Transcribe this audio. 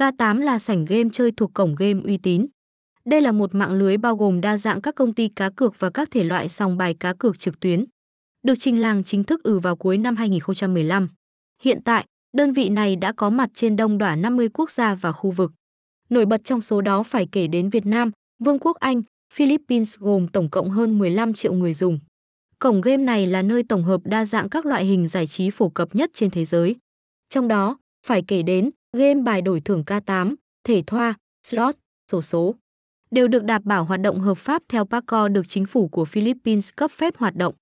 K8 là sảnh game chơi thuộc cổng game uy tín. Đây là một mạng lưới bao gồm đa dạng các công ty cá cược và các thể loại sòng bài cá cược trực tuyến. Được trình làng chính thức ừ vào cuối năm 2015. Hiện tại, đơn vị này đã có mặt trên đông đảo 50 quốc gia và khu vực. Nổi bật trong số đó phải kể đến Việt Nam, Vương quốc Anh, Philippines gồm tổng cộng hơn 15 triệu người dùng. Cổng game này là nơi tổng hợp đa dạng các loại hình giải trí phổ cập nhất trên thế giới. Trong đó, phải kể đến game bài đổi thưởng K8, thể thoa, slot, sổ số đều được đảm bảo hoạt động hợp pháp theo PACO được chính phủ của Philippines cấp phép hoạt động.